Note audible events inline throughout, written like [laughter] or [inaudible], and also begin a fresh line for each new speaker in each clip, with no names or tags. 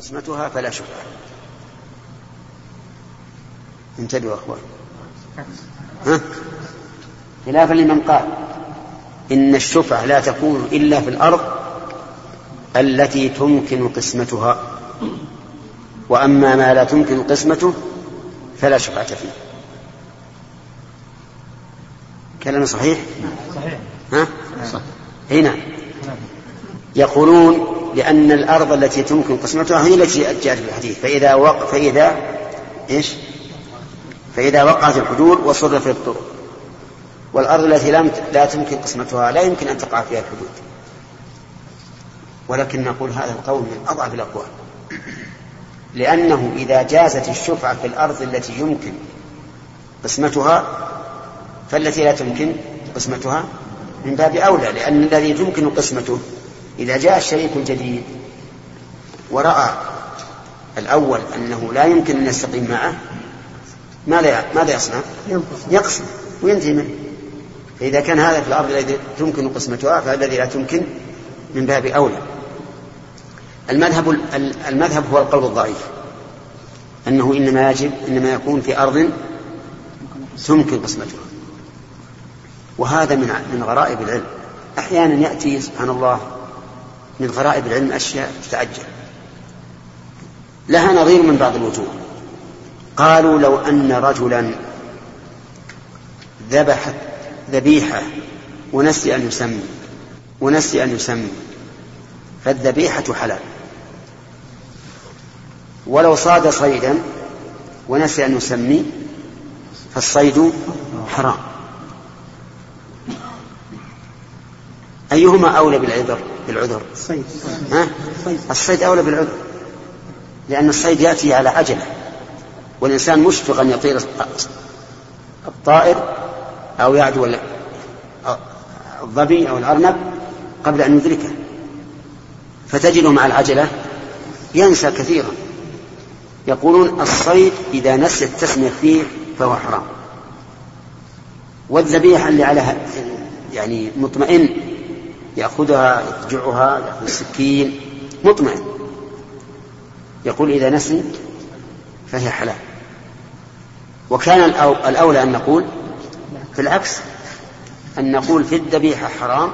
قسمتها فلا شفعة انتبهوا أخوان ها؟ خلافا لمن قال إن الشفعة لا تكون إلا في الأرض التي تمكن قسمتها وأما ما لا تمكن قسمته فلا شفعة فيه كلام صحيح؟ صحيح ها؟ صح اي نعم يقولون لأن الأرض التي تمكن قسمتها هي التي جاءت في الحديث. فإذا وق... فإذا إيش؟ فإذا وقعت الحدود وصرفت الطرق. والأرض التي لم لا تمكن قسمتها لا يمكن أن تقع فيها الحدود. ولكن نقول هذا القول من أضعف الأقوال. لأنه إذا جازت الشفعة في الأرض التي يمكن قسمتها فالتي لا تمكن قسمتها من باب أولى لأن الذي تمكن قسمته إذا جاء الشريك الجديد ورأى الأول أنه لا يمكن أن يستقيم معه ماذا ماذا يصنع؟ يقسم وينتهي منه. فإذا كان هذا في الأرض التي تمكن قسمتها فالذي لا تمكن من باب أولى. المذهب المذهب هو القول الضعيف. أنه إنما يجب إنما يكون في أرض تمكن قسمتها. وهذا من من غرائب العلم. أحيانا يأتي سبحان الله من غرائب العلم أشياء تتعجل لها نظير من بعض الوجوه. قالوا لو أن رجلا ذبح ذبيحة ونسي أن يسمي ونسي أن يسمي فالذبيحة حلال. ولو صاد صيدا ونسي أن يسمي فالصيد حرام. أيهما أولى بالعذر؟ بالعذر. الصيد. ها؟ الصيد أولى بالعذر. لأن الصيد يأتي على عجلة. والإنسان مشفق أن يطير الطائر أو يعدو الظبي أو الأرنب قبل أن يدركه. فتجده مع العجلة ينسى كثيرا. يقولون الصيد إذا نسي التسمية فيه فهو حرام. والذبيحة اللي عليها يعني مطمئن يأخذها يرجعها يأخذ السكين. مطمئن. يقول إذا نسي فهي حلال. وكان الأولى أن نقول في العكس أن نقول في الذبيحة حرام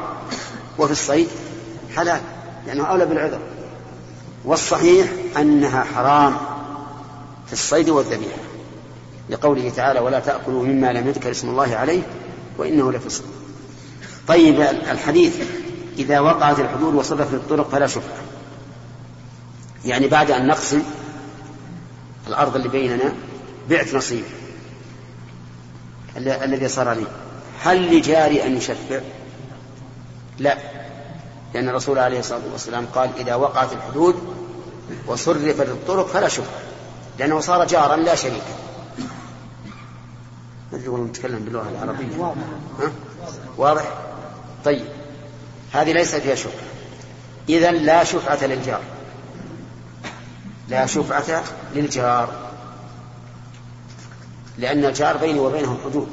وفي الصيد حلال لأنه أولى بالعذر. والصحيح أنها حرام في الصيد والذبيحة لقوله تعالى ولا تأكلوا مما لم يذكر اسم الله عليه وإنه لفسق. طيب الحديث إذا وقعت الحدود وصدفت الطرق فلا شفعة يعني بعد أن نقسم الأرض اللي بيننا بعت نصيب. الذي صار لي. هل لجاري أن يشفع؟ لا. لأن الرسول عليه الصلاة والسلام قال إذا وقعت الحدود وصرفت الطرق فلا شفعة لأنه صار جارا لا شريكا ندري والله نتكلم باللغة العربية. ها؟ واضح؟ طيب. هذه ليس فيها شفعة. إذا لا شفعة للجار. لا شفعة للجار. لأن الجار بيني وبينه حدود.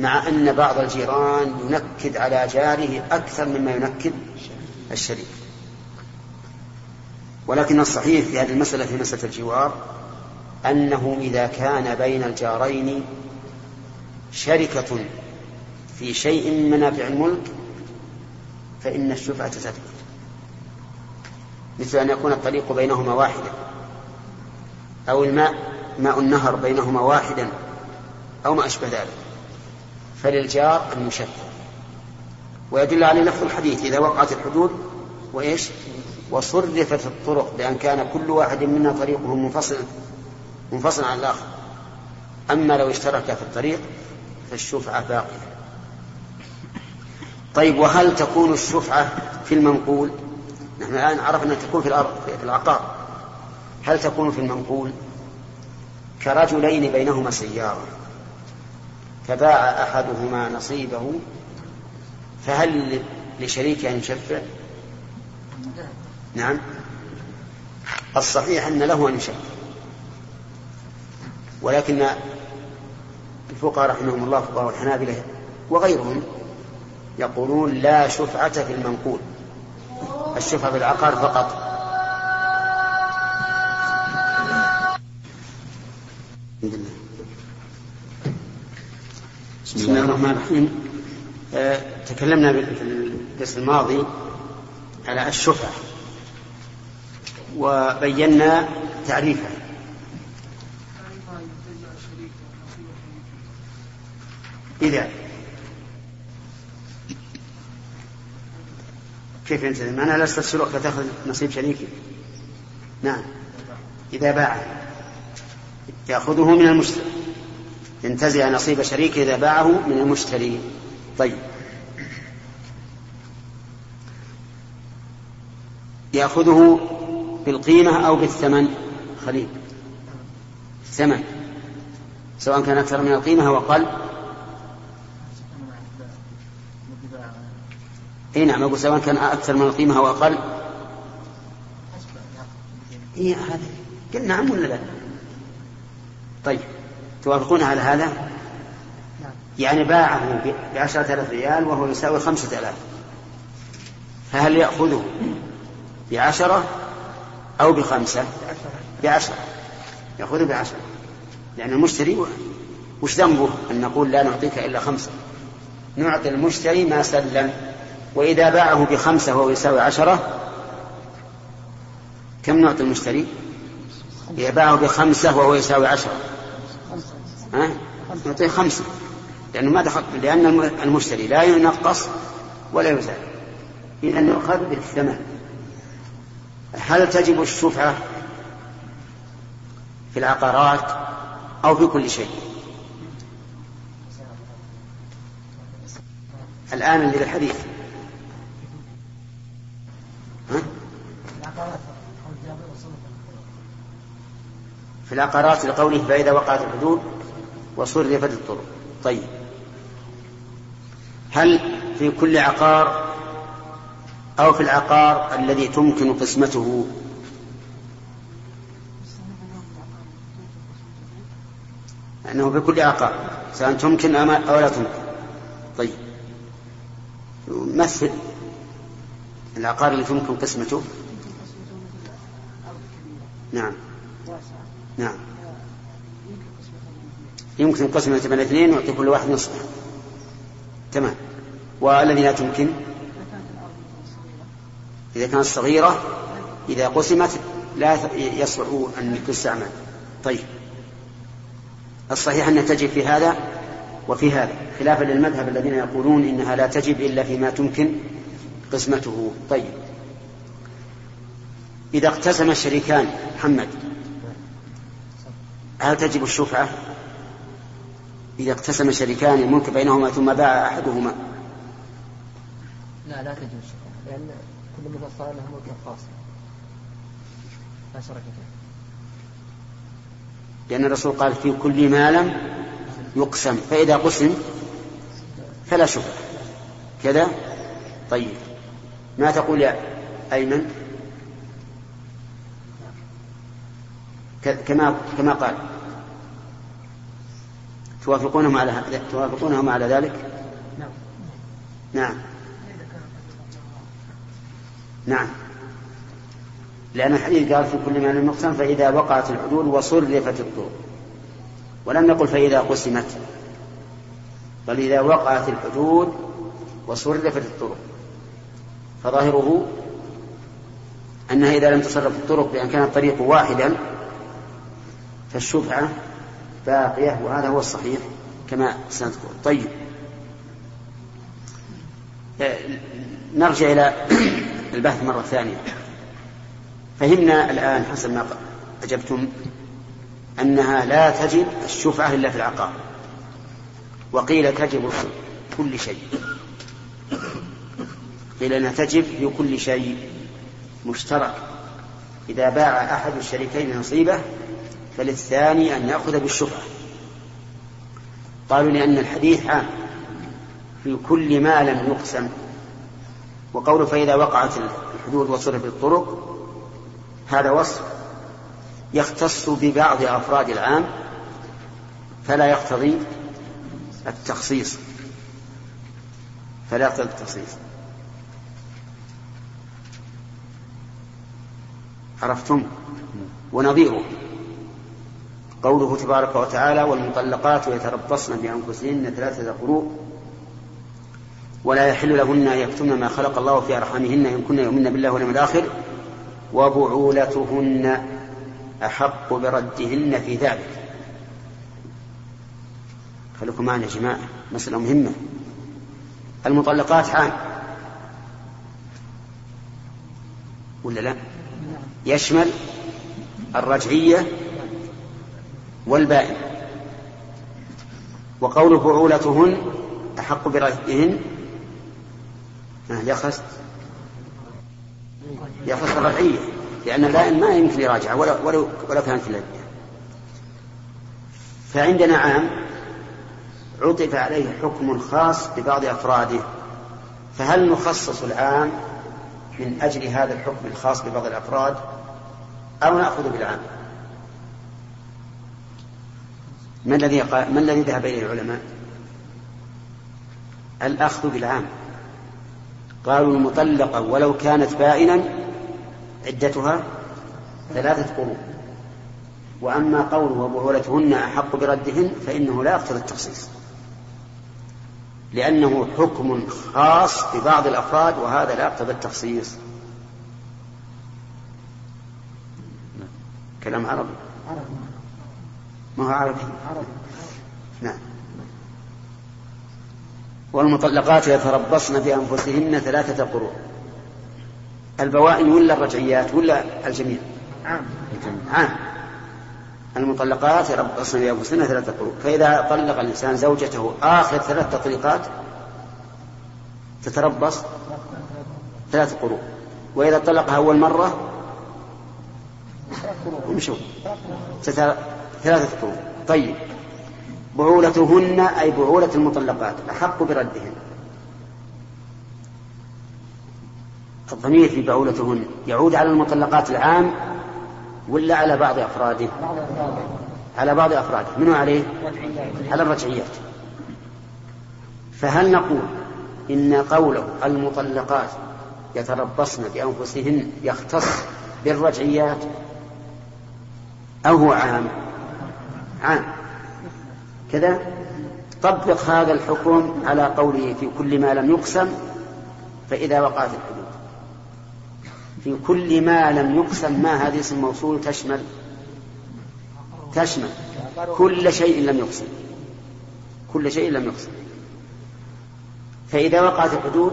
مع أن بعض الجيران ينكد على جاره أكثر مما ينكد الشريك ولكن الصحيح في هذه المسألة في مسألة الجوار أنه إذا كان بين الجارين شركة في شيء من منافع الملك فإن الشفعة تثبت. مثل أن يكون الطريق بينهما واحدا أو الماء ماء النهر بينهما واحدا أو ما أشبه ذلك. فللجار أن يشفع ويدل عليه لفظ الحديث إذا وقعت الحدود وإيش؟ وصرفت الطرق بأن كان كل واحد منا طريقه منفصل منفصل عن الآخر. أما لو اشترك في الطريق فالشفعة باقية. طيب وهل تكون الشفعة في المنقول؟ نحن الآن عرفنا أن تكون في الأرض في العقار. هل تكون في المنقول؟ كرجلين بينهما سيارة فباع أحدهما نصيبه فهل لشريك أن يشفع؟ نعم. الصحيح أن له أن يشفع. ولكن الفقهاء رحمهم الله فقهاء الحنابلة وغيرهم يقولون لا شفعة في المنقول الشفعة في العقار فقط. بسم الله الرحمن الرحيم. آه، تكلمنا في الدرس الماضي على الشفعة وبينا تعريفها. إذا كيف ينتهي أنا لا استفسرك فتأخذ نصيب شريكي. نعم. إذا باع. يأخذه من المشتري. ينتزع نصيب شريكه إذا باعه من المشتري. طيب. يأخذه بالقيمة أو بالثمن؟ خليل. الثمن سواء كان أكثر من القيمة أو أقل. اي نعم أقول سواء كان أكثر من القيمه أو أقل؟ اي هذا. قلنا نعم ولا لا؟ طيب توافقون على هذا؟ يعني باعه بعشرة آلاف ريال وهو يساوي خمسة آلاف. فهل يأخذه بعشرة أو بخمسة؟ بعشرة. يأخذه بعشرة. لأن المشتري وش ذنبه أن نقول لا نعطيك إلا خمسة؟ نعطي المشتري ما سلم. وإذا باعه بخمسة وهو يساوي عشرة كم نعطي المشتري؟ إذا باعه بخمسة وهو يساوي عشرة. ها؟ نعطيه خمسة. لأنه ما دخل لأن المشتري لا ينقص ولا يزال. إذا يؤخذ بالثمن. هل تجب الشفعة في العقارات أو في كل شيء؟ الآن اللي بالحديث. ها؟ في العقارات لقوله فإذا وقعت الحدود وصرفت الطرق. طيب. هل في كل عقار أو في العقار الذي تمكن قسمته؟ أنه في كل عقار سواء تمكن أو لا تمكن. طيب. مثل العقار اللي تمكن قسمته؟ نعم. نعم. يمكن قسمة بين اثنين ويعطي كل واحد نصف. تمام. والذي لا تمكن؟ إذا كانت صغيرة إذا قسمت لا يصلح أن تستعمل طيب. الصحيح أنها تجب في هذا وفي هذا خلافا للمذهب الذين يقولون إنها لا تجب إلا فيما تمكن. قسمته طيب. إذا اقتسم الشريكان محمد هل تجب الشفعة؟ إذا اقتسم شريكان الملك بينهما ثم باع أحدهما.
لا لا تجب الشفعة لأن كل منهم صار له ملك خاص. لا شركة
لأن الرسول قال في كل ما لم يقسم فإذا قسم فلا شفعة. كذا؟ طيب. ما تقول يا أيمن؟ كما كما قال. توافقونهم على توافقونهم على ذلك؟ نعم. نعم. نعم. لأن الحديث قال في كل ما لم يقسم فإذا وقعت الحدود وصرفت الطرق ولم يقل فإذا قسمت. بل إذا وقعت الحدود وصرفت الطرق فظاهره أنها إذا لم تصرف الطرق بأن كان الطريق واحدا فالشفعة باقية وهذا هو الصحيح كما سنذكر. طيب. نرجع إلى [clears throat] البحث مرة ثانية. فهمنا الآن حسب ما أجبتم أنها لا تجب الشفعة إلا في العقار وقيل تجب كل شيء. قيل أنها تجب في كل شيء مشترك. إذا باع أحد الشريكين نصيبه فللثاني أن يأخذ بالشفعة قالوا لأن الحديث عام. في كل ما لم يقسم. وقوله فإذا وقعت الحدود وصرف الطرق هذا وصف يختص ببعض أفراد العام فلا يقتضي التخصيص. فلا يقتضي التخصيص. عرفتم؟ ونظيره. قوله تبارك وتعالى والمطلقات يتربصن بأنفسهن ثلاثة قروء ولا يحل لهن أن يكتمن ما خلق الله في أرحامهن إن كن يؤمن بالله واليوم الآخر. وبعولتهن أحق بردهن في ذلك. خليكم معنا يا جماعة مسألة مهمة. المطلقات عام. ولا لا؟ يشمل الرجعية والبائن. وقول بعولتهن أحق بردهن يخص يخص الرجعية لأن البائن ما يمكن يراجع ولو, ولو, كانت في فعندنا عام عطف عليه حكم خاص ببعض أفراده. فهل نخصص العام من أجل هذا الحكم الخاص ببعض الأفراد؟ أو نأخذ بالعام. ما الذي ما الذي ذهب إليه العلماء؟ الأخذ بالعام. قالوا المطلقة ولو كانت بائنا عدتها ثلاثة قرون. وأما قوله وبعولتهن أحق بردهن فإنه لا يقتضي التخصيص. لأنه حكم خاص ببعض الأفراد وهذا لا يقتضي التخصيص. كلام عربي. ما هو عربي؟ نعم. والمطلقات يتربصن بأنفسهن ثلاثة قروء البوائن ولا الرجعيات ولا الجميع؟ عام. عام. المطلقات يربصن بأنفسهن ثلاثة قروء فإذا طلق الإنسان زوجته آخر ثلاث تطليقات تتربص ثلاث قروء وإذا طلقها أول مرة امشوا ثلاثة قروء طيب. بعولتهن أي بعولة المطلقات أحق بردهن. الضمير في بعولتهن يعود على المطلقات العام ولا على بعض أفراده؟ على بعض أفراده. منو عليه؟ على الرجعيات. فهل نقول إن قوله المطلقات يتربصن بأنفسهن يختص بالرجعيات؟ أو هو عام؟ عام. كذا. طبق هذا الحكم على قوله في كل ما لم يقسم فإذا وقعت الحدود. في كل ما لم يقسم ما هذه اسم موصول؟ تشمل. تشمل. كل شيء لم يقسم. كل شيء لم يقسم. فإذا وقعت الحدود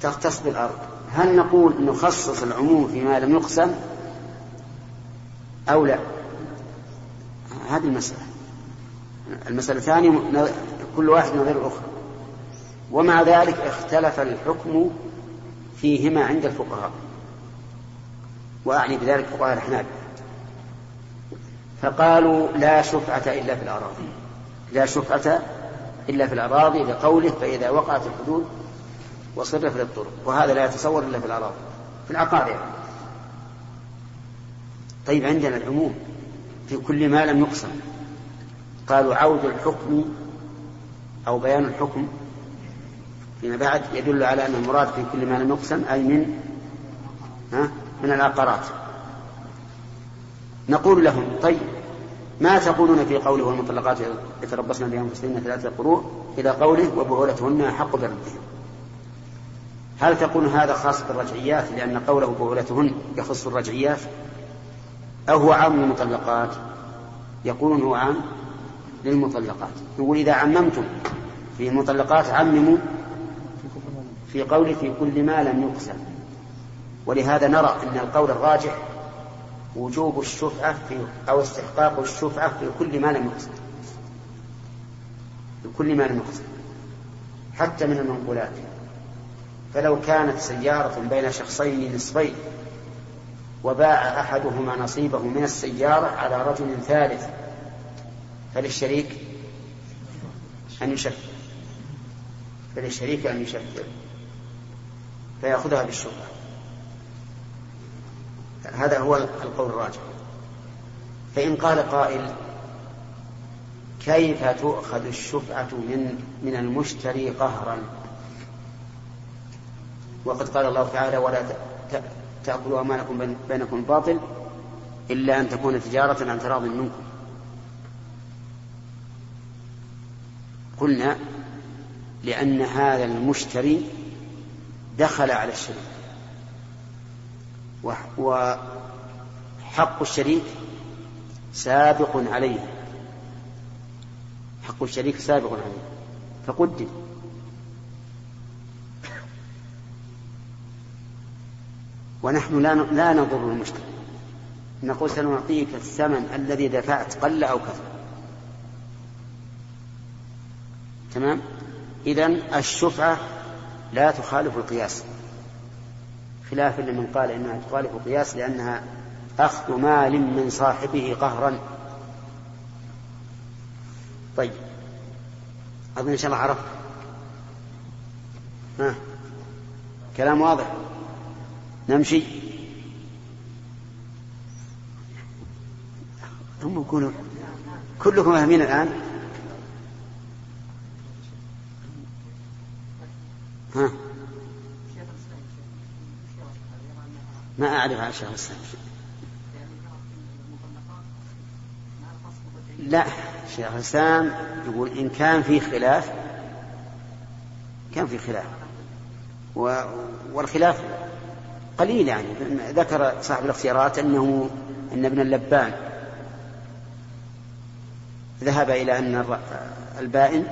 تختص بالأرض. هل نقول نخصص العموم فيما لم يقسم أو لا؟ هذه المسألة. المسألة الثانية كل واحد غير الأخرى ومع ذلك اختلف الحكم فيهما عند الفقهاء. وأعني بذلك فقهاء الأحناف. فقالوا لا شفعة إلا في الأراضي. لا شفعة إلا في الأراضي لقوله فإذا وقعت الحدود وصرف للطرق وهذا لا يتصور إلا في الأراضي في العقار يعني. طيب عندنا العموم في كل ما لم يقسم. قالوا عود الحكم أو بيان الحكم فيما بعد يدل على أن المراد في كل ما لم يقسم أي من ها من العقارات. نقول لهم طيب ما تقولون في قوله والمطلقات يتربصن بأنفسهن ثلاثة قروء إلى قوله وبعولتهن أحق بردهن هل تقول هذا خاص بالرجعيات لأن قوله بعولتهن يخص الرجعيات؟ أو هو عام للمطلقات. يقولون هو عام للمطلقات. يقول إذا عممتم في المطلقات عمموا في قول في كل ما لم يقسم. ولهذا نرى أن القول الراجح وجوب الشفعة في أو استحقاق الشفعة في كل ما لم يقسم. في كل ما لم يقسم. حتى من المنقولات. فلو كانت سيارة بين شخصين نصفين وباع أحدهما نصيبه من السيارة على رجل ثالث فللشريك أن يشفع؟ فللشريك أن يشفع؟ فيأخذها بالشبهة هذا هو القول الراجح. فإن قال قائل كيف تؤخذ الشفعة من من المشتري قهرا؟ وقد قال الله تعالى ولا تأكلوا أموالكم بينكم باطل إلا أن تكون تجارة عن تراض منكم. قلنا لأن هذا المشتري دخل على الشريك. وحق الشريك سابق عليه. حق الشريك سابق عليه. فقدم. ونحن لا لا نضر المشتري نقول سنعطيك الثمن الذي دفعت قل أو كثر. تمام؟ إذا الشفعة لا تخالف القياس. خلافا لمن قال إنها تخالف القياس لأنها أخذ مال من صاحبه قهرا. طيب. أظن إن شاء الله عرفت. ها؟ كلام واضح. نمشي؟ هم يكونوا كلكم فاهمين الآن؟ ها؟ ما أعرف عن شيخ الإسلام لا شيخ الإسلام يقول إن كان في خلاف كان في خلاف. والخلاف قليل يعني ذكر صاحب الاختيارات أنه أن ابن اللبان ذهب إلى أن البائن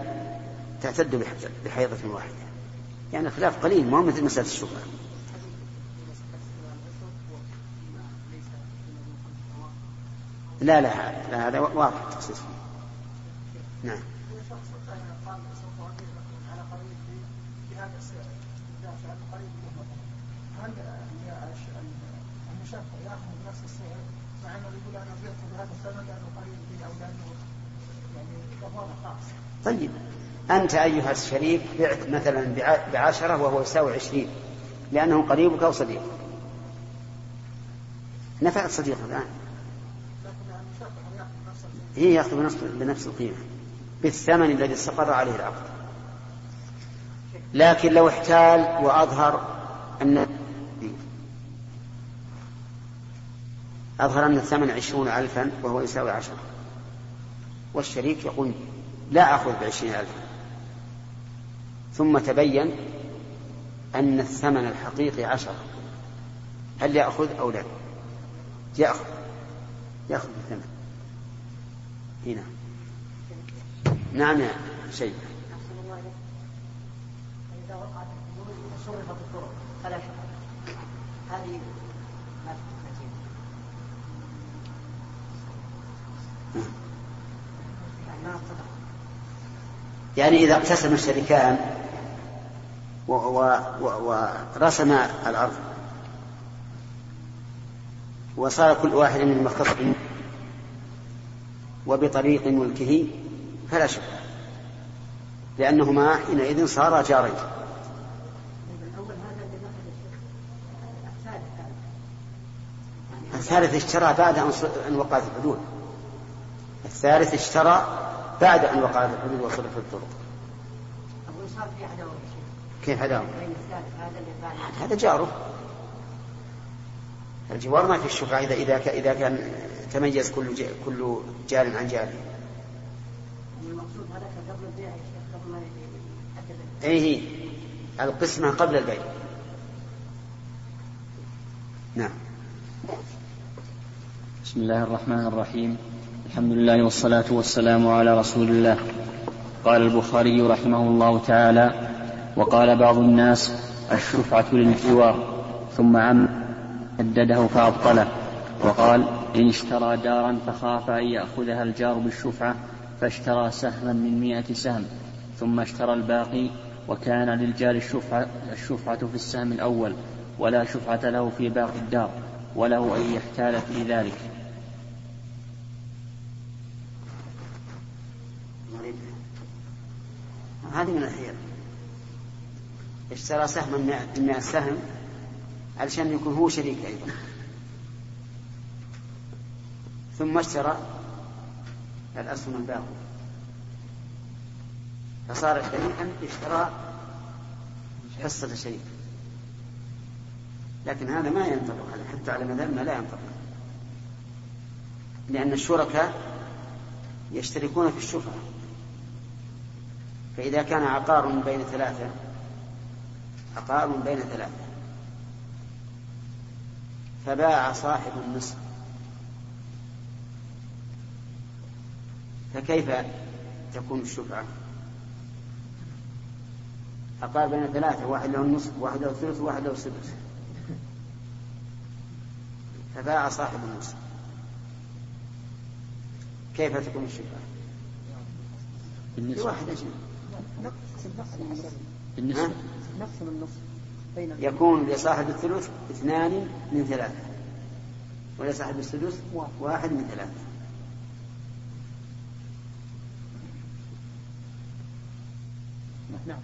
تعتد بحيضة واحدة يعني خلاف قليل ما هو مثل مسألة الشبهة لا لا لا هذا واضح التخصيص نعم هل يعني طيب. أنت أيها الشريك بعت مثلا بعشرة وهو يساوي عشرين لأنه قريبك أو صديقك نفعت صديقه الآن. هي يأخذ بنفس, بنفس القيمة بالثمن الذي استقر عليه العقد. لكن لو احتال وأظهر أن أظهر أن الثمن عشرون ألفا وهو يساوي عشرة. والشريك يقول لا أخذ بعشرين ألفا. ثم تبين أن الثمن الحقيقي عشرة. هل يأخذ أو لا؟ يأخذ. يأخذ بالثمن. هنا نعم. يا إذا وقعت صرفت الطرق فلا هذه يعني إذا اقتسم الشريكان ورسم الأرض وصار كل واحد من مختص وبطريق ملكه فلا شك لأنهما حينئذ صارا جارين. الثالث اشترى بعد أن وقعت الحدود. الثالث اشترى بعد أن وقعت الحدود وصلت الطرق كيف عداوة؟ هذا جاره الجوار ما في الشفعة إذا إذا إذا كان تميز كل كل جار عن جار. المقصود هذا قبل البيع قبل ما أي هي القسمة قبل البيع. نعم.
بسم الله الرحمن الرحيم الحمد لله والصلاة والسلام على رسول الله. قال البخاري رحمه الله تعالى وقال بعض الناس الشفعة للجوار ثم عم هدده فأبطله. وقال إن اشترى دارا فخاف أن يأخذها الجار بالشفعة فاشترى سهما من مئة سهم. ثم اشترى الباقي وكان للجار الشفعة, الشفعة في السهم الأول ولا شفعة له في باقي الدار وله أن يحتال في ذلك.
هذه من الحيل اشترى سهما من مئة سهم علشان يكون هو شريك أيضا. ثم اشترى الأسهم الباقي فصار شريكا اشترى حصة الشريك لكن هذا ما ينطبق عليه حتى على مذهبنا لا ينطبق. لأن الشركاء يشتركون في الشفعة فإذا كان عقار بين ثلاثة عقار بين ثلاثة. فباع صاحب النصف. فكيف تكون الشفعة عقار بين ثلاثة واحد له النصف واحد له الثلث وواحد له السدس فباع صاحب النصف. كيف تكون الشفعة؟
بالنسبة
واحد أجنبي
بالنسبة
نقسم النصف بين
يكون لصاحب الثلث اثنان من ثلاثة. ولصاحب السدس واحد. من ثلاثة.
نعم.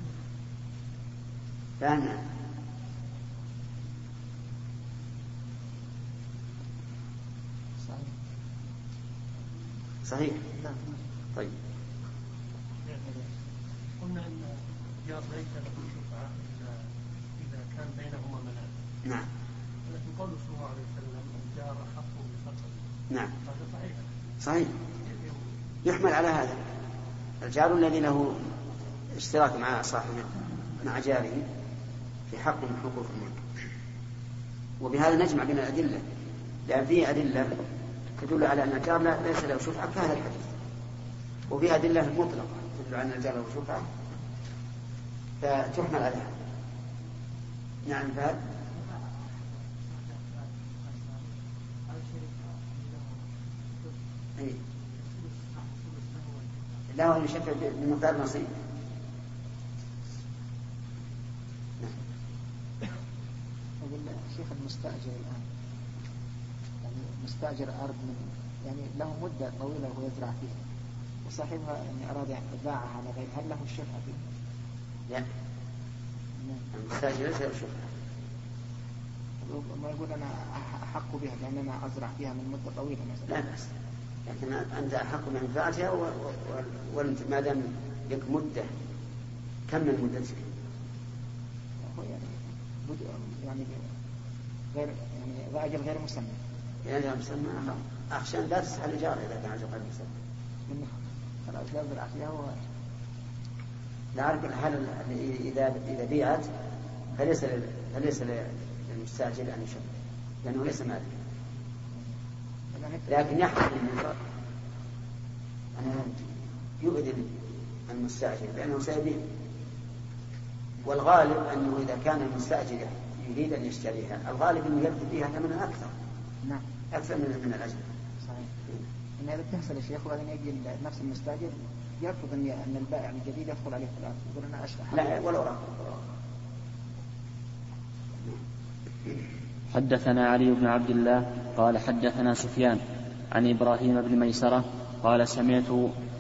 فهمنا
صحيح.
صحيح.
نعم.
طيب
قلنا ان الجار ليس له شفعه الا اذا كان بينهما منافع
نعم.
ولكن قوله صلى الله عليه وسلم الجار احق بفقر
نعم.
هذا صحيح.
صحيح يحمل على هذا. الجار الذي له اشتراك مع صاحبه مع جاره في حق من حقوق الملك. وبهذا نجمع بين الأدلة لأن فيه أدلة تدل على أن الجار ليس له شفعة كهذا الحديث. وفيه أدلة مطلقة تدل على أن الجار له شفعة. فتحمل على هذا نعم فهد؟ أي. لا هو يشفع بمقدار نصيب.
أقول الشيخ المستأجر الآن. يعني مستأجر أرض من يعني له مدة طويلة وهو يزرع فيها. وصاحبها يعني أراد يعني باعها على غير هل له الشفعة فيه؟
لا
نعم.
المستاجر ليس شفعة
ما يقول أنا أح- أحق بها لأن أنا أزرع فيها من مدة طويلة مثلا.
لا بأس. لكن أنت أحق بمنفعتها و- و- وأنت ما دام لك مدة. كمل مدتك
هو يعني يعني غير يعني بأجل غير مسمى.
يعني يا مسمى. أخشى أن لا تسحل الإجارة إذا كان غير مسمى.
من خلاص لا يزرع فيها
أعرف هل إذا إذا بيعت فليس فليس للمستأجر أن يشفع لأنه ليس مالك. لكن يحصل من أنه يؤذن المستأجر لأنه سيبيع. والغالب أنه إذا كان المستأجر يريد أن يشتريها الغالب أنه يرفض فيها ثمنا أكثر.
نعم.
أكثر من من الأجل
صحيح. إن هذا بتحصل يا شيخ وبعدين يجي نفس المستأجر يرفض أن أن البائع الجديد يدخل عليه في الأرض يقول أنا اشرح
لا. ولو رفض
حدثنا علي بن عبد الله قال حدثنا سفيان عن إبراهيم بن ميسرة قال سمعت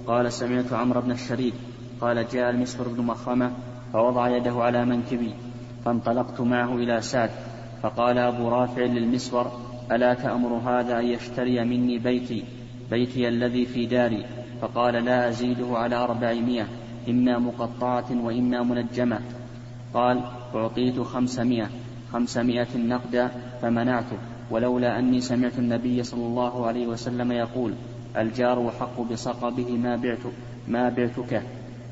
قال سمعت عمرو بن الشريد قال جاء المسفر بن مخرمة فوضع يده على منكبي فانطلقت معه إلى سعد فقال أبو رافع للمسور ألا تأمر هذا أن يشتري مني بيتي؟ بيتي الذي في داري. فقال لا أزيده على اربعمائه إما مقطعة وإما منجمة. قال أعطيت خمسمائة خمسمائة نقدا فمنعته ولولا أني سمعت النبي صلى الله عليه وسلم يقول الجار حق بصقبه ما بعت ما بعتك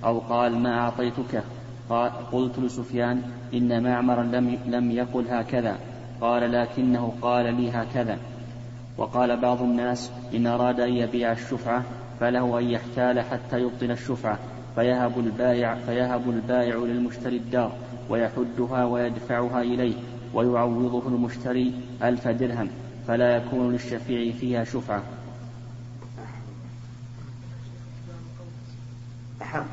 أو قال ما أعطيتك. قال قلت لسفيان إن معمرا لم لم يقل هكذا. قال لكنه قال لي هكذا. وقال بعض الناس إن أراد أن يبيع الشفعة فله أن يحتال حتى يبطل الشفعة فيهب البائع فيهب البائع للمشتري الدار ويحدها ويدفعها إليه ويعوضه المشتري ألف درهم فلا يكون للشفيع فيها شفعة.
أحق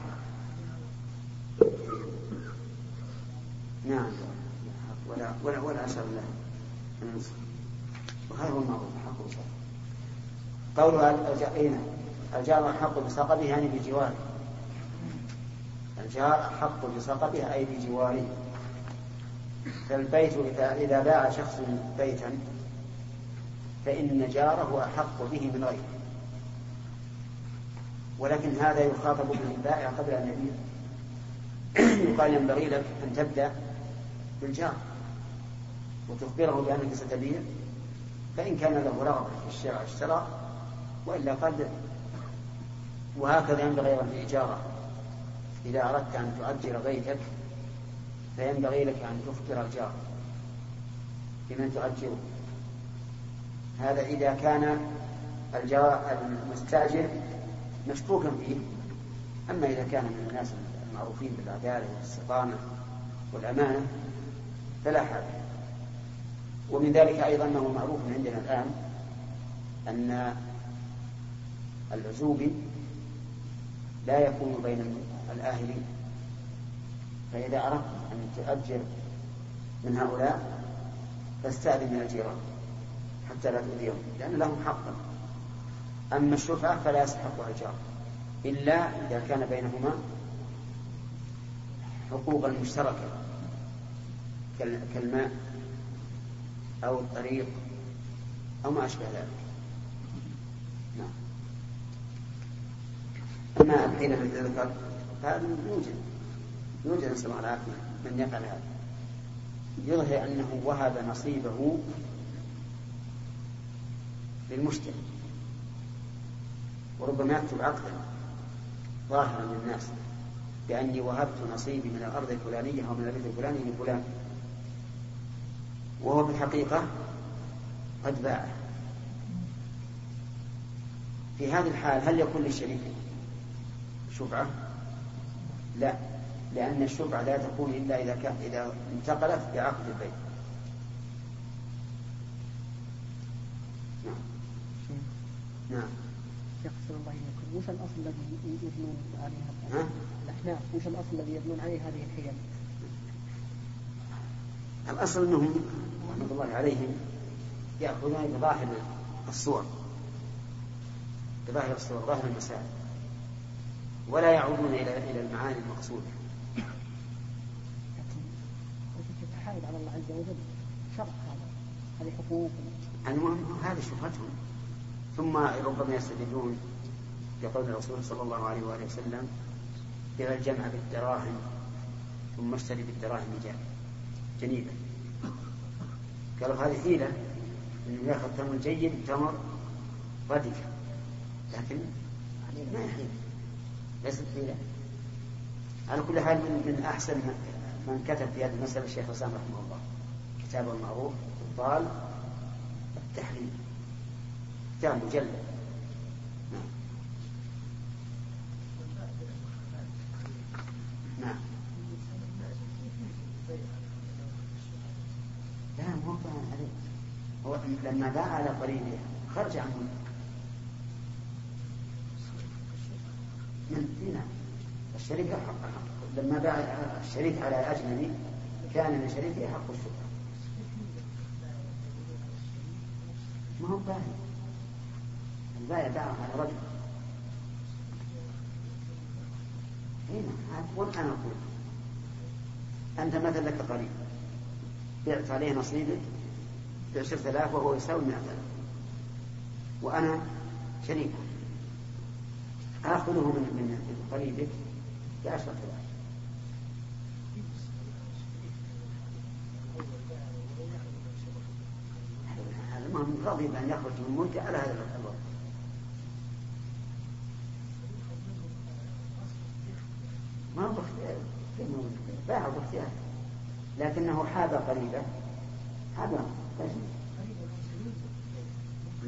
نعم. ولا ولا ولا أثر له وهذا هو المعروف حق بصقبه قوله الج- إيه نعم. الجار حق بصقبه يعني بجواره. الجار حق بصقبه أي بجواره. فالبيت إذا باع شخص بيتا فإن جاره أحق به من غيره. ولكن هذا يخاطب به البائع قبل أن يبيع. يقال ينبغي لك أن تبدأ بالجار. وتخبره بأنك ستبيع. فإن كان له رغبة في الشراء اشترى وإلا قد وهكذا ينبغي أيضا الإجارة. إذا أردت أن تؤجر بيتك فينبغي لك أن تخبر الجار بمن تؤجره. هذا إذا كان الجار المستأجر مشكوكا فيه. أما إذا كان من الناس المعروفين بالعدالة والاستقامة والأمانة فلا حاجة ومن ذلك أيضا ما هو معروف عندنا الآن أن العزوب لا يكون بين الآهلين. فإذا أردت أن تؤجر من هؤلاء فاستأذن من الجيران حتى لا تؤذيهم لأن لهم حقا أما الشفعة فلا يستحقها الجار إلا إذا كان بينهما حقوقا مشتركة كالماء أو الطريق أو ما أشبه ذلك نعم أما الحين الذي ذكر فهذا يوجد يوجد نسأل الله العافية من يفعل هذا. يظهر أنه وهب نصيبه للمشتري وربما يكتب عقدا ظاهرا للناس بأني وهبت نصيبي من الأرض الفلانية أو من البيت الفلاني لفلان. وهو في الحقيقة قد باعه في هذه الحال هل يكون للشريك شفعة؟ لا لأن الشفعة لا تكون إلا إذا كان إذا انتقلت بعقد البيع. نعم. نعم.
شيخ الله إليكم وش الأصل الذي يبنون عليه الأحناف وش الأصل الذي يبنون عليه هذه الحيل؟
الأصل أنهم رحمة الله عليهم يأخذون بظاهر الصور بظاهر الصور ظاهر المسائل ولا يعودون إلى إلى المعاني المقصودة.
تحايل على الله عز وجل شرع هذا. هذه حقوق
المهم هذه شبهتهم. ثم ربما يستدلون بقول الرسول صلى الله عليه وآله وسلم بغى الجمع بالدراهم ثم اشتري بالدراهم جنيبا قالوا هذه حيلة إنه يأخذ تمر جيد تمر رديء لكن ما هي حيلة؟ ليست حيلة على كل حال من, أحسن من كتب في هذه المسألة الشيخ حسام رحمه الله. كتابه المعروف ابطال التحريم. كتاب مجلد. نعم. نعم. لا مو عليه هو لما باع على قريبه خرج عنه من نعم الشريك لما باع الشريك على الأجنبي كان لشريكه حق الشكر. ما هو باهي البائع باعه على رجل. هنا وأنا أقول أنت مثلا لك قريب بعت عليه نصيبك بعشرة آلاف وهو يساوي مئة وأنا شريك آخذه من من قريبك بعشرة آلاف المهم رضي بأن يخرج من ملكه على هذا الوضع ما هو باع باختيار لكنه حاب قريبه. هذا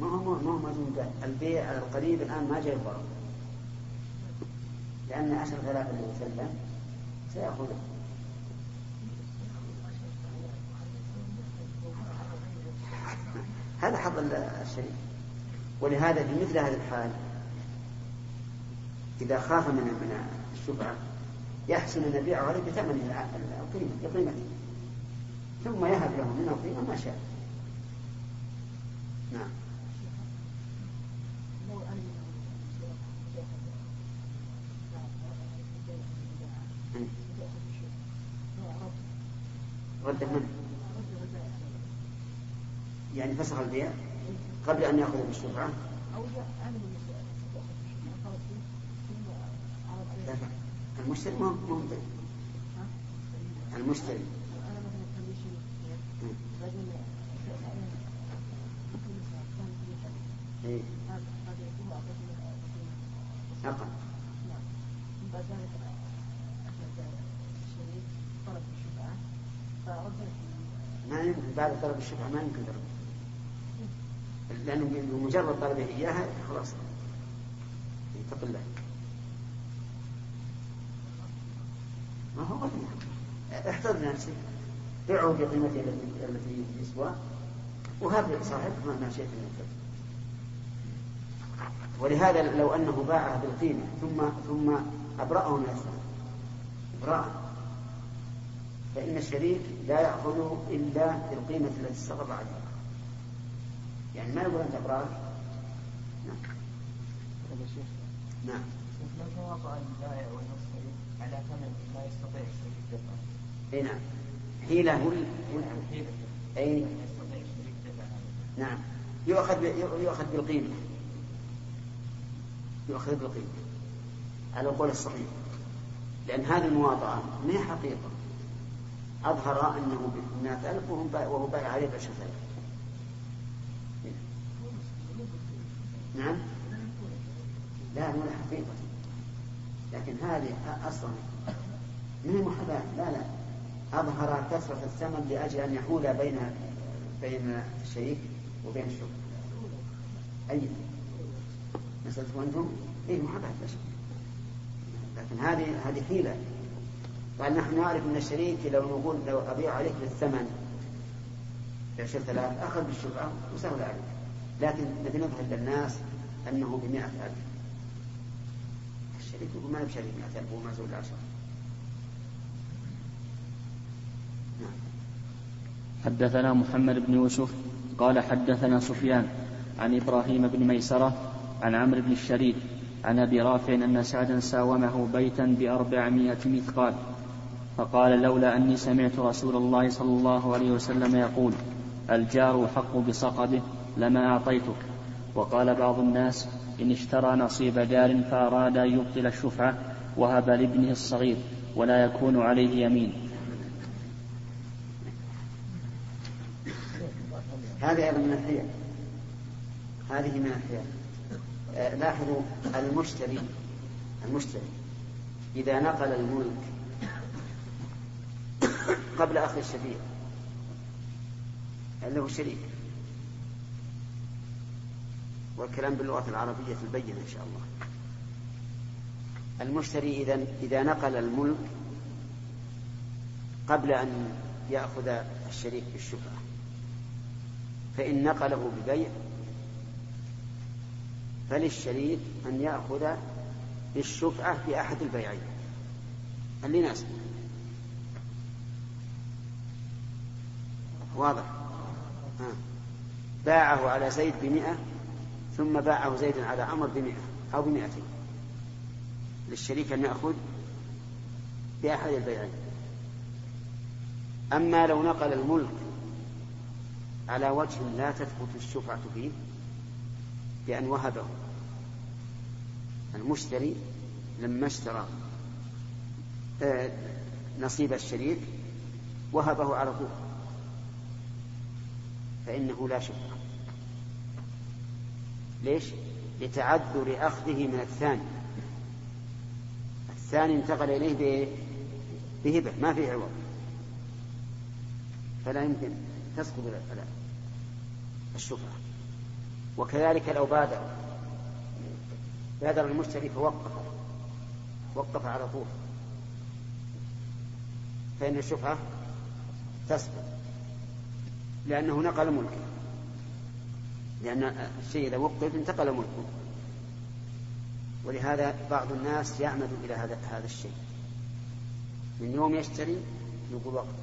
ما هو ما هو مجنون. البيع على القريب الآن ما جاء الضرر لأن عشر آلاف الذي سلم سيأخذه. هذا حظ الشريك ولهذا في مثل هذه الحال إذا خاف من من الشفعة يحسن أن يبيعه عليه بثمن القيمة بقيمته ثم يهب له من القيمة ما شاء نعم رد من؟ فسخ البيع قبل أن يأخذ بالشفعة المشتري ما هو المشتري. إيه. نقل.
طلب
ما يمكن بعد طلب الشفعة ما يمكن ضرب بمجرد طلبه إياها خلاص. يتق الله. ما هو غني احتض نفسك. بيعه بقيمته التي يسوى. وهب لصاحبك ما شئت من الفضل. ولهذا لو أنه باعه بالقيمة ثم ثم أبرأه من الثمن ابراء فإن الشريك لا ياخذ إلا بالقيمة التي استقر عليها يعني ما يقول أنت ابرأ نعم. نعم.
لو تواطأ البائع والمشتري على ثمن لا يستطيع
إي نعم. حيلة هو
حيلة. إي.
نعم. يؤخذ يؤخذ بالقيمة. يؤخذ بالقيمة. على القول الصحيح. لأن هذه المواطأة ما هي حقيقة. أظهر أنه ب 100000 وهو بايع عليه ب 10000 نعم. لا ولا حقيقة. لكن هذه أصلا ما هي محاباة لا لا. أظهر كثرة الثمن لأجل أن يحول بين بين الشريك وبين الشغل أي مسألة أنتم إيه محاباة لا شك لكن هذه هذه حيلة. قال نحن نعرف أن الشريك لو نقول لو أبيع عليك بالثمن بعشرة آلاف أخذ بالشفعة وسهل عليك. لكن نبي نظهر للناس أنه بمئة ألف. الشريك يقول ما بشريك مئة ألف وما زول العشرة نعم.
حدثنا محمد بن يوسف قال حدثنا سفيان عن إبراهيم بن ميسرة عن عمرو بن الشريف عن أبي رافع أن سعدا ساومه بيتا بأربعمائة مثقال فقال لولا أني سمعت رسول الله صلى الله عليه وسلم يقول الجار حق بصقبه لما أعطيتك. وقال بعض الناس إن اشترى نصيب جار فأراد أن يبطل الشفعة وهب لابنه الصغير ولا يكون عليه يمين.
هذه أيضا من الحيل. هذه من آه، لاحظوا المشتري المشتري إذا نقل الملك قبل أخذ الشفيع له شريك. والكلام باللغة العربية البينة إن شاء الله. المشتري إذا إذا نقل الملك قبل أن يأخذ الشريك بالشفعة فإن نقله ببيع فللشريك أن يأخذ بالشفعة في أحد البيعين. اللي يناسبه واضح. ها. باعه على زيد بمئة ثم باعه زيد على عمر بمئة أو بمئتين. للشريك أن يأخذ بأحد البيعين. أما لو نقل الملك على وجه لا تثبت الشفعة فيه بأن وهبه المشتري لما اشترى آه، نصيب الشريك وهبه على طول. فإنه لا شفعة. ليش؟ لتعذر أخذه من الثاني الثاني انتقل إليه؟ بهبة ما في عوض فلا يمكن تسقط الشفعة وكذلك لو بادر بادر المشتري فوقف وقف على طول فإن الشفعة تسقط لأنه نقل ملكه لأن الشيء إذا وقف انتقل ملكه. ولهذا بعض الناس يعمد إلى هذا هذا الشيء. من يوم يشتري يقول وقف.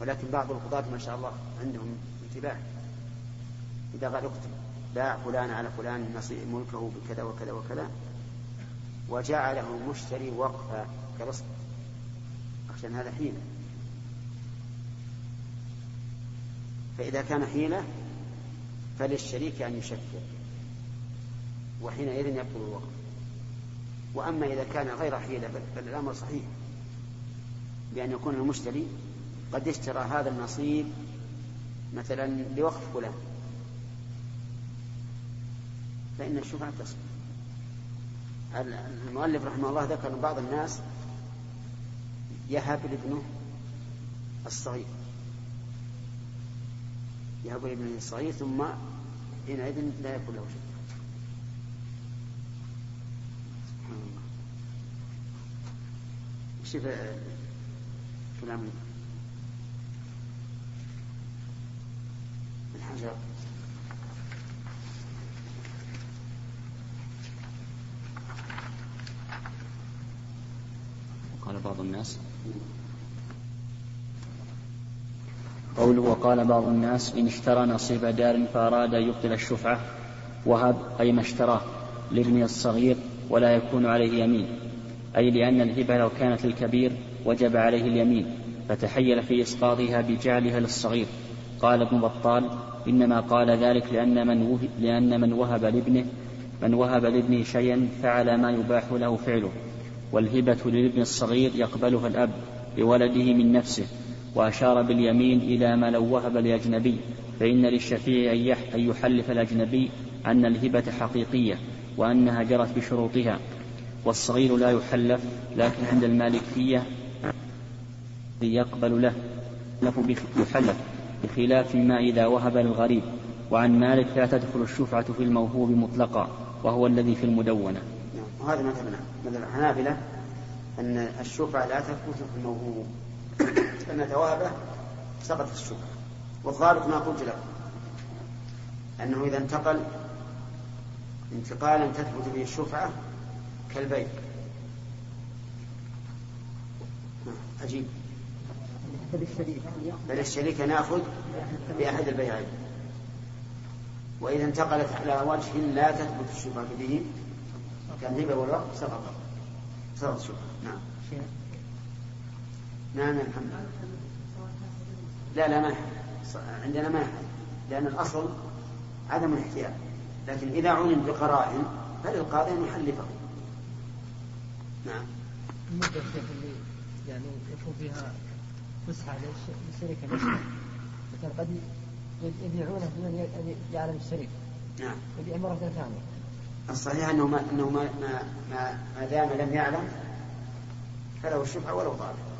ولكن بعض القضاة ما شاء الله عندهم انتباه. إذا قال اكتب باع فلان على فلان ملكه بكذا وكذا وكذا. وجعله المشتري وقفا كرصد. عشان هذا حيلة. فإذا كان حيلة فللشريك أن يشكل وحينئذ يبطل الوقف وأما إذا كان غير حيلة بل الأمر صحيح. بأن يكون المشتري قد اشترى هذا النصيب مثلا لوقف فلان. فإن الشفعة تصل. المؤلف رحمه الله ذكر أن بعض الناس يهب لابنه الصغير. يهب لابنه الصغير ثم حينئذ لا يكون له شيء. سبحان الله. شوف كلام الحجر
قال بعض الناس قوله وقال بعض الناس إن اشترى نصيب دار فأراد أن يبطل الشفعة وهب أي ما اشتراه لابن الصغير ولا يكون عليه يمين أي لأن الهبة لو كانت للكبير وجب عليه اليمين فتحيل في إسقاطها بجعلها للصغير. قال ابن بطال إنما قال ذلك لأن من, وهب لأن من وهب لابنه من وهب لابنه شيئا فعل ما يباح له فعله والهبة للابن الصغير يقبلها الأب لولده من نفسه. وأشار باليمين إلى ما لو وهب لأجنبي فإن للشفيع أن يحلف الأجنبي أن الهبة حقيقية وأنها جرت بشروطها. والصغير لا يحلف لكن عند المالكية يقبل له يحلف بخلاف ما إذا وهب للغريب. وعن مالك لا تدخل الشفعة في الموهوب مطلقا وهو الذي في المدونة.
نعم وهذا مذهبنا. مذهب الحنابلة أن الشفعة لا تثبت في الموهوب. أن توهبه سقطت الشفعة والضابط ما قلت لكم. أنه إذا انتقل انتقالا تثبت به الشفعة كالبيع. عجيب بل الشريك. نأخذ بأحد البيعين. وإذا انتقلت على وجه لا تثبت الشبهة به. كالهبة والوقت سقط. سقط الشبهة نعم. نعم يا محمد لا لا ما عندنا ما يحل لأن الأصل عدم الاحتيال. لكن إذا علم بقرائن فللقاضي أن يحلفه نعم.
المدة الشيخ اللي يعني يكون فيها فسحة للشركة نفسها. مثلا قد يبيعونه بدون يعلم الشريك
نعم.
يبيع مرة ثانية.
الصحيح أنه ما أنه ما ما ما, ما دام لم يعلم فله الشفعة ولو طالب.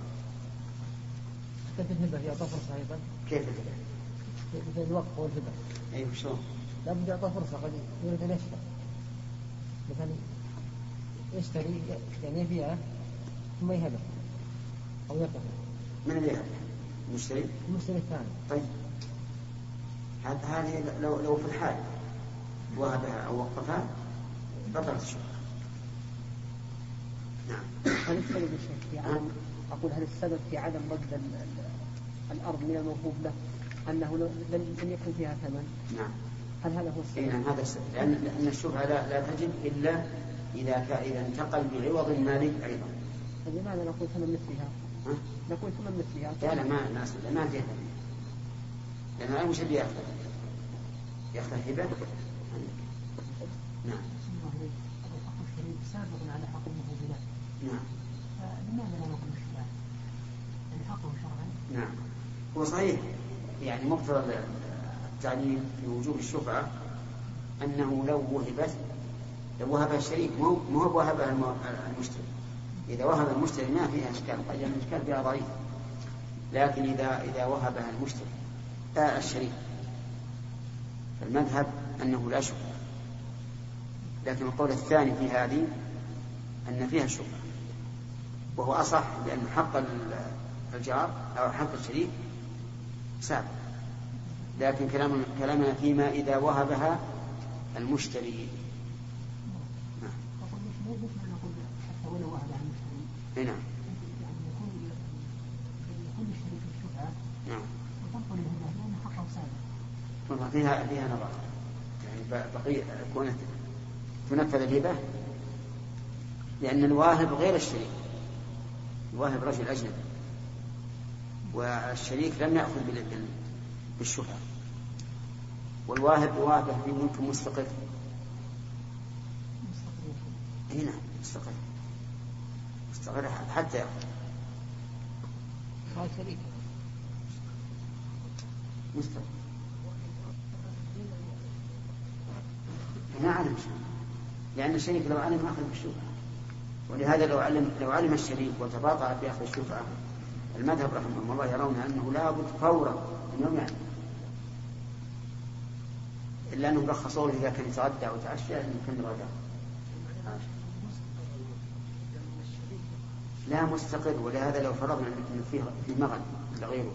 في الهبة يعطى فرصة أيضا.
كيف الهبة؟
مثل الوقف والهبة.
أي شلون؟
لابد يعطى فرصة قد يريد أن يشتري. مثلا يشتري يعني يبيعه ثم يهبه أو يقف.
من اللي يهبه؟ المشتري؟
المشتري الثاني.
طيب. هذه لو لو في الحال وهبها أو وقفها بطلت الشبهة. نعم.
هل السبب الشيخ في عدم أقول هل السبب في عدم رد الأرض من الموهوب له أنه لم يكن فيها ثمن؟
نعم.
هل هذا هو السبب؟
إيه نعم هذا السبب لأن لأن الشبهة لا, لا تجب إلا إذا إذا انتقل بعوض مالي أيضا.
فلماذا نقول ثمن مثلها؟
ها؟
نقول ثمن مثلها.
لا لا ما الناس ما فيها لأن المش اللي يأخذ يأخذ هبة نعم.
سابق على حق الموهوب
نعم.
فلماذا لا نقول الشرع؟ يعني حقه شرعا.
نعم. هو صحيح. يعني مقتضى التعليل في وجوب الشفعة أنه لو وهبت لو وهبها الشريك مو هو وهبها المشتري. إذا وهب المشتري ما فيها إشكال قد يعني الإشكال فيها ضعيف. لكن إذا إذا وهبها المشتري آه الشريك فالمذهب أنه لا شفعة. لكن القول الثاني في هذه أن فيها شبهة وهو أصح لأن حق الجار أو حق الشريك سابق. لكن كلام كلامنا فيما إذا وهبها المشتري.
نعم.
نعم. نعم فيها فيها نظر. يعني بقية كونت تنفذ الهبة لأن الواهب غير الشريك. الواهب رجل أجنبي. والشريك لم يأخذ بالشفعة والواهب واهبه في ملك مستقر هنا مستقر مستقر حتى يأخذ. مستقر ما أعلم شيء. لأن الشريك لو علم أخذ بالشفعة ولهذا لو علم لو علم الشريك وتباطأ في أخذ الشفعة المذهب رحمه الله يرون أنه لابد فورا أنه يعني. إلا أنهم رخصوا إذا كان يتغدى ويتعشى أن يكمل غداء لا مستقر ولهذا لو فرضنا أنه فيه في مغن لغيره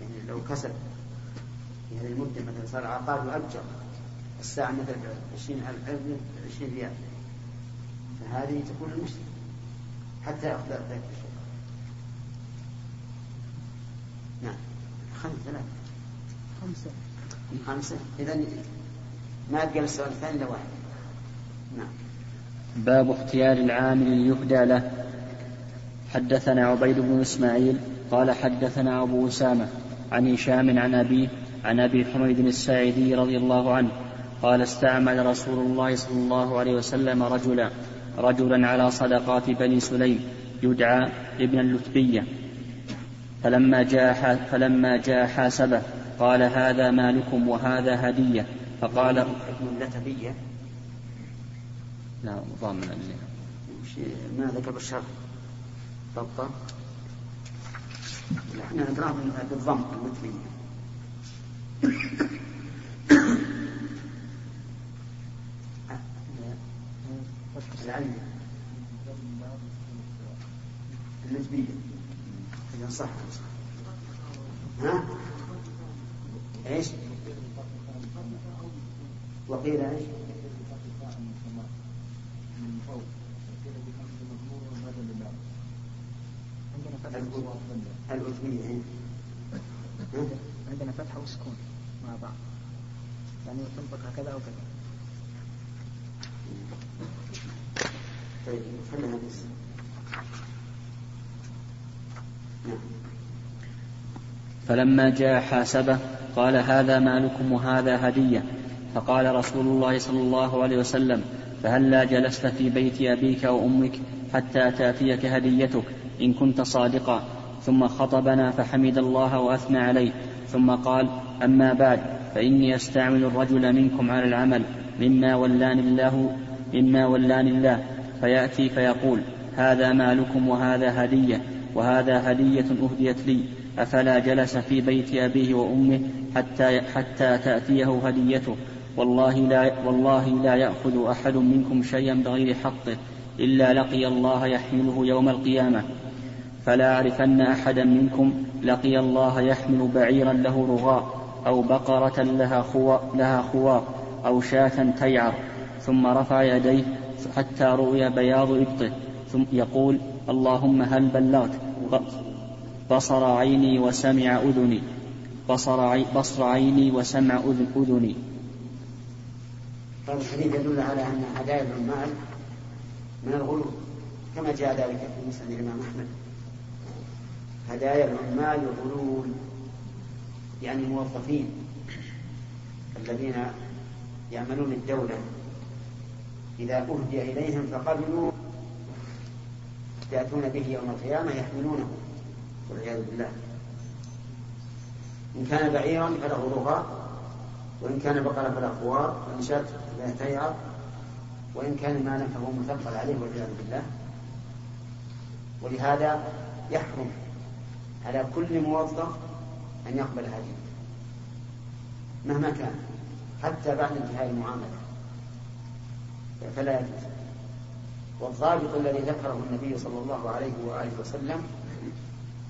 يعني لو كسب في هذه المدة مثلا صار عقار يؤجر الساعة مثلا 20 20 ريال. فهذه تكون المشتري حتى يأخذ ذلك الشيء نعم. خمسة ثلاثة
خمسة.
خمسة؟ إذا ما أبقى السؤال الثاني إلا واحد. نعم.
باب اختيار العامل ليهدى له. حدثنا عبيد بن إسماعيل قال حدثنا أبو أسامة عن هشام عن أبيه عن أبي حميد الساعدي رضي الله عنه قال استعمل رسول الله صلى الله عليه وسلم رجلا رجلا على صدقات بني سليم يدعى ابن اللتبيه فلما جاء فلما جاء حاسبه قال هذا مالكم وهذا هدية. فقال
ابن اللتبية
لا ضامن
ما ذكر بالشرط ضبطة. لا إحنا ندراه بالضم اللتبية [coughs] العلم. النسبية إذا صح ها؟ إيش؟ وقيل إيش؟
عندنا فتح
الأتمية إيه؟ ها؟
عندنا فتح وسكون مع بعض يعني تنطق هكذا أو كذا
طيب خلينا
فلما جاء حاسبه قال هذا مالكم وهذا هدية. فقال رسول الله صلى الله عليه وسلم فهلا جلست في بيت أبيك وأمك حتى تأتيك هديتك إن كنت صادقا. ثم خطبنا فحمد الله وأثنى عليه. ثم قال أما بعد فإني أستعمل الرجل منكم على العمل. مما ولاني الله مما ولاني الله. فيأتي فيقول هذا مالكم وهذا هدية. وهذا هدية أهديت لي أفلا جلس في بيت أبيه وأمه حتى حتى تأتيه هديته. والله لا والله لا يأخذ أحد منكم شيئا بغير حقه إلا لقي الله يحمله يوم القيامة. فلا أعرفن أحدا منكم لقي الله يحمل بعيرا له رغاء أو بقرة لها خوار, لها خوار أو شاة تيعر. ثم رفع يديه حتى رؤي بياض إبطه ثم يقول اللهم هل بلغت؟ بصر عيني وسمع أذني. بصر, بصر عيني وسمع أذن أذني.
هذا الحديث يدل على أن هدايا العمال من الغلو كما جاء ذلك في مسند الإمام أحمد. هدايا العمال الغلول يعني الموظفين الذين يعملون الدولة. إذا أهدي إليهم فقبلوا يأتون به يوم القيامة يحملونه والعياذ بالله. إن كان بعيرا فله رغى وإن كان بقرة فله خوار وإن شاة فله تيعر وإن كان مالا فهو مثقل عليه والعياذ بالله. ولهذا يحرم على كل موظف أن يقبل هذه مهما كان حتى بعد انتهاء المعاملة. فلا يجوز. والضابط الذي ذكره النبي صلى الله عليه وآله وسلم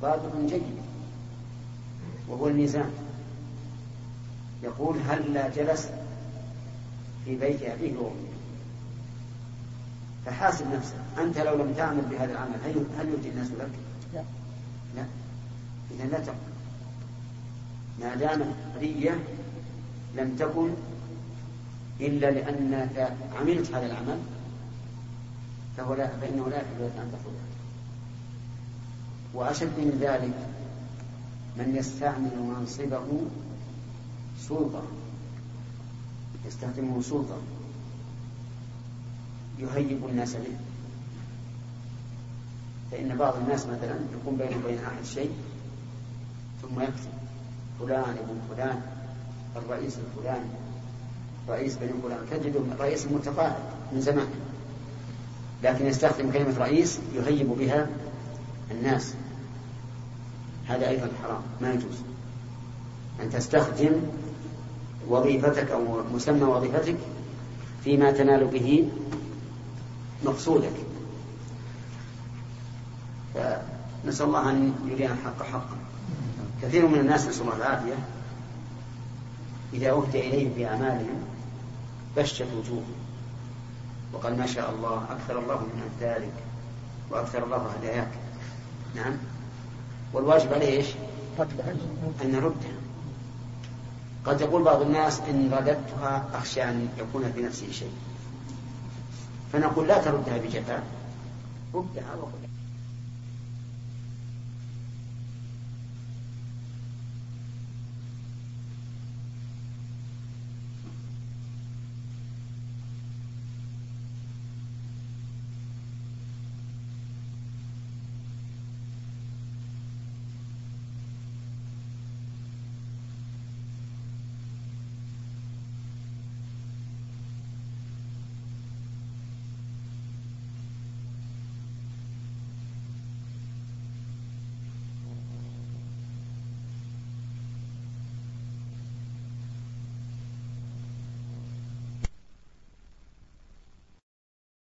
ضابط جيد وهو الميزان يقول هل لا جلس في بيت أبيه وأمه فحاسب نفسك أنت لو لم تعمل بهذا العمل هل هل يؤتي الناس لك؟
لا.
لا. إذا لا تقبل ما دامت هدية لم تكن إلا لأنك عملت هذا العمل فهو لا فإنه لا يحل لك أن تأخذها وأشد من ذلك من يستعمل منصبه سلطة يستخدمه سلطة يهيب الناس به. فإن بعض الناس مثلا يكون بينه وبين أحد شيء ثم يكتب فلان ابن فلان الرئيس الفلاني رئيس بني فلان. تجد الرئيس المتقاعد من زمان. لكن يستخدم كلمة رئيس يهيب بها الناس. هذا أيضا حرام ما يجوز. أن تستخدم وظيفتك أو مسمى وظيفتك فيما تنال به مقصودك. فنسأل الله أن يرينا الحق حقا. كثير من الناس نسأل الله العافية. إذا أهدى إليهم في أعمالهم بشت وجوههم. وقال ما شاء الله أكثر الله من أمثالك وأكثر الله هداياك. نعم. والواجب عليه إيش؟ أن نردها قد يقول بعض الناس إن رددتها أخشى أن يكون في نفسي شيء. فنقول لا تردها بجفاء. ردها وقل